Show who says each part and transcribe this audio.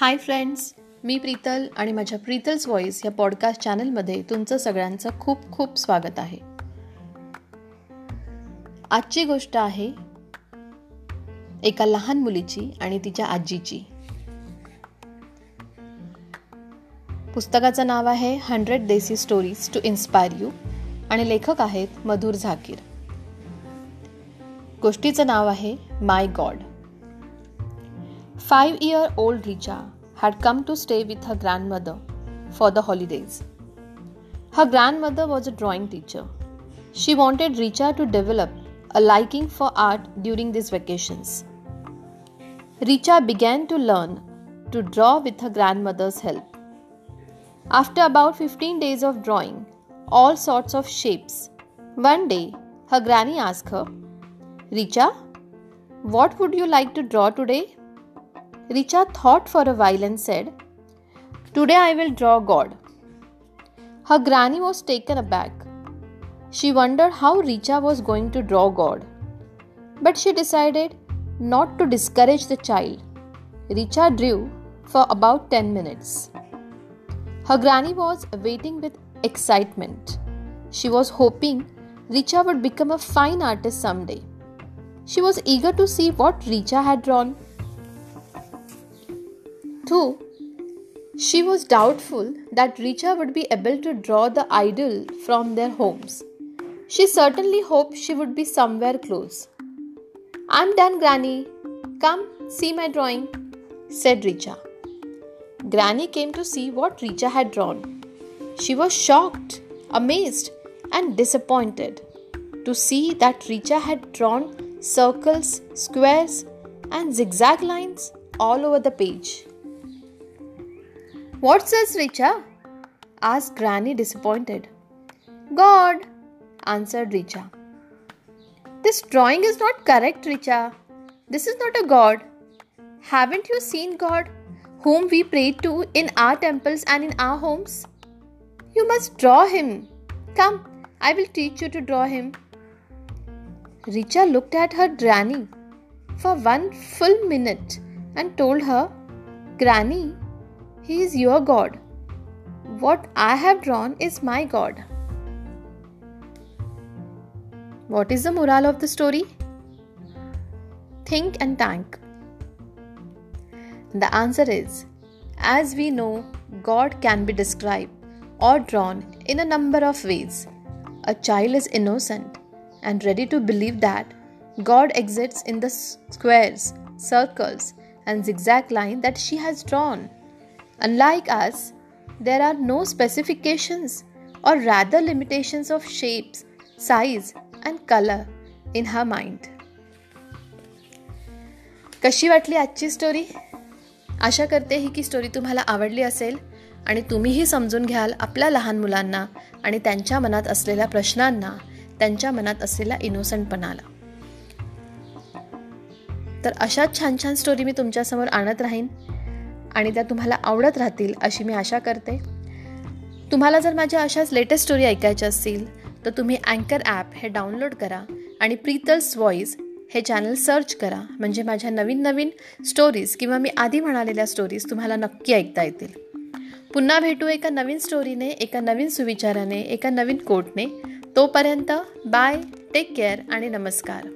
Speaker 1: Hi friends मी प्रीतल आणि माझ्या प्रीतल्स voice या पॉडकास्ट चॅनलमध्ये तुमचं सगळ्यांचं खूप खूप स्वागत आहे. आजची गोष्ट आहे एका लहान मुलीची आणि तिच्या आजीची. पुस्तकाचं नाव आहे हंड्रेड देसी स्टोरीज टू इन्स्पायर यू आणि लेखक आहेत मधुर झाकीर. गोष्टीचं नाव आहे my God. Five year old Richa had come to stay with her grandmother for the holidays. Her grandmother was a drawing teacher. She wanted Richa to develop a liking for art during these vacations. Richa began to learn to draw with her grandmother's help. After about 15 days of drawing all sorts of shapes, one day her granny asked her, Richa, what would you like to draw today? Richa thought for a while and said, Today I will draw God. Her granny was taken aback. She wondered how Richa was going to draw God. But she decided not to discourage the child. Richa drew for about 10 minutes. Her granny was waiting with excitement. She was hoping Richa would become a fine artist someday. She was eager to see what Richa had drawn. Though she was doubtful that Richa would be able to draw the idol from their homes. She certainly hoped she would be somewhere close. I'm done, Granny. Come, see my drawing, said Richa. Granny came to see what Richa had drawn. She was shocked, amazed, and disappointed to see that Richa had drawn circles, squares, and zigzag lines all over the page. What's this, Richa? asked Granny disappointed. God, answered Richa. This drawing is not correct, Richa. This is not a god. Haven't you seen God, whom we pray to in our temples and in our homes? You must draw him. Come, I will teach you to draw him. Richa looked at her granny for one full minute and told her, Granny, he is your God. What I have drawn is my God. What is the moral of the story? Think and thank. The answer is as we know, God can be described or drawn in a number of ways. A child is innocent and ready to believe that God exists in the squares, circles, and zigzag line that she has drawn. Unlike us, there are no specifications or rather limitations of shapes, size, and color in her mind. कशी वाटली आजची story आशा करते ही की story तुम्हाला आवडली असेल आणि तुम्हीही समजून घ्याल आपल्या लहान मुलांना आणि त्यांच्या मनात असलेल्या प्रश्नांना त्यांच्या मनात असलेल्या इनोसंटपणाला तर अशाच छान छान स्टोरी मी तुमच्यासमोर आणत राहीन. आणि त्या तुम्हाला आवडत राहतील अशी मी आशा करते. तुम्हाला जर माझ्या अशाच लेटेस्ट स्टोरी ऐकायच्या असतील तर तुम्ही अँकर ॲप हे डाउनलोड करा आणि प्रीतल्स व्हॉईस हे चॅनल सर्च करा. म्हणजे माझ्या नवीन नवीन स्टोरीज किंवा मी आधी म्हणालेल्या स्टोरीज तुम्हाला नक्की ऐकता येतील. पुन्हा भेटू एका नवीन स्टोरीने एका नवीन सुविचाराने एका नवीन कोटने तोपर्यंत बाय टेक केअर आणि नमस्कार.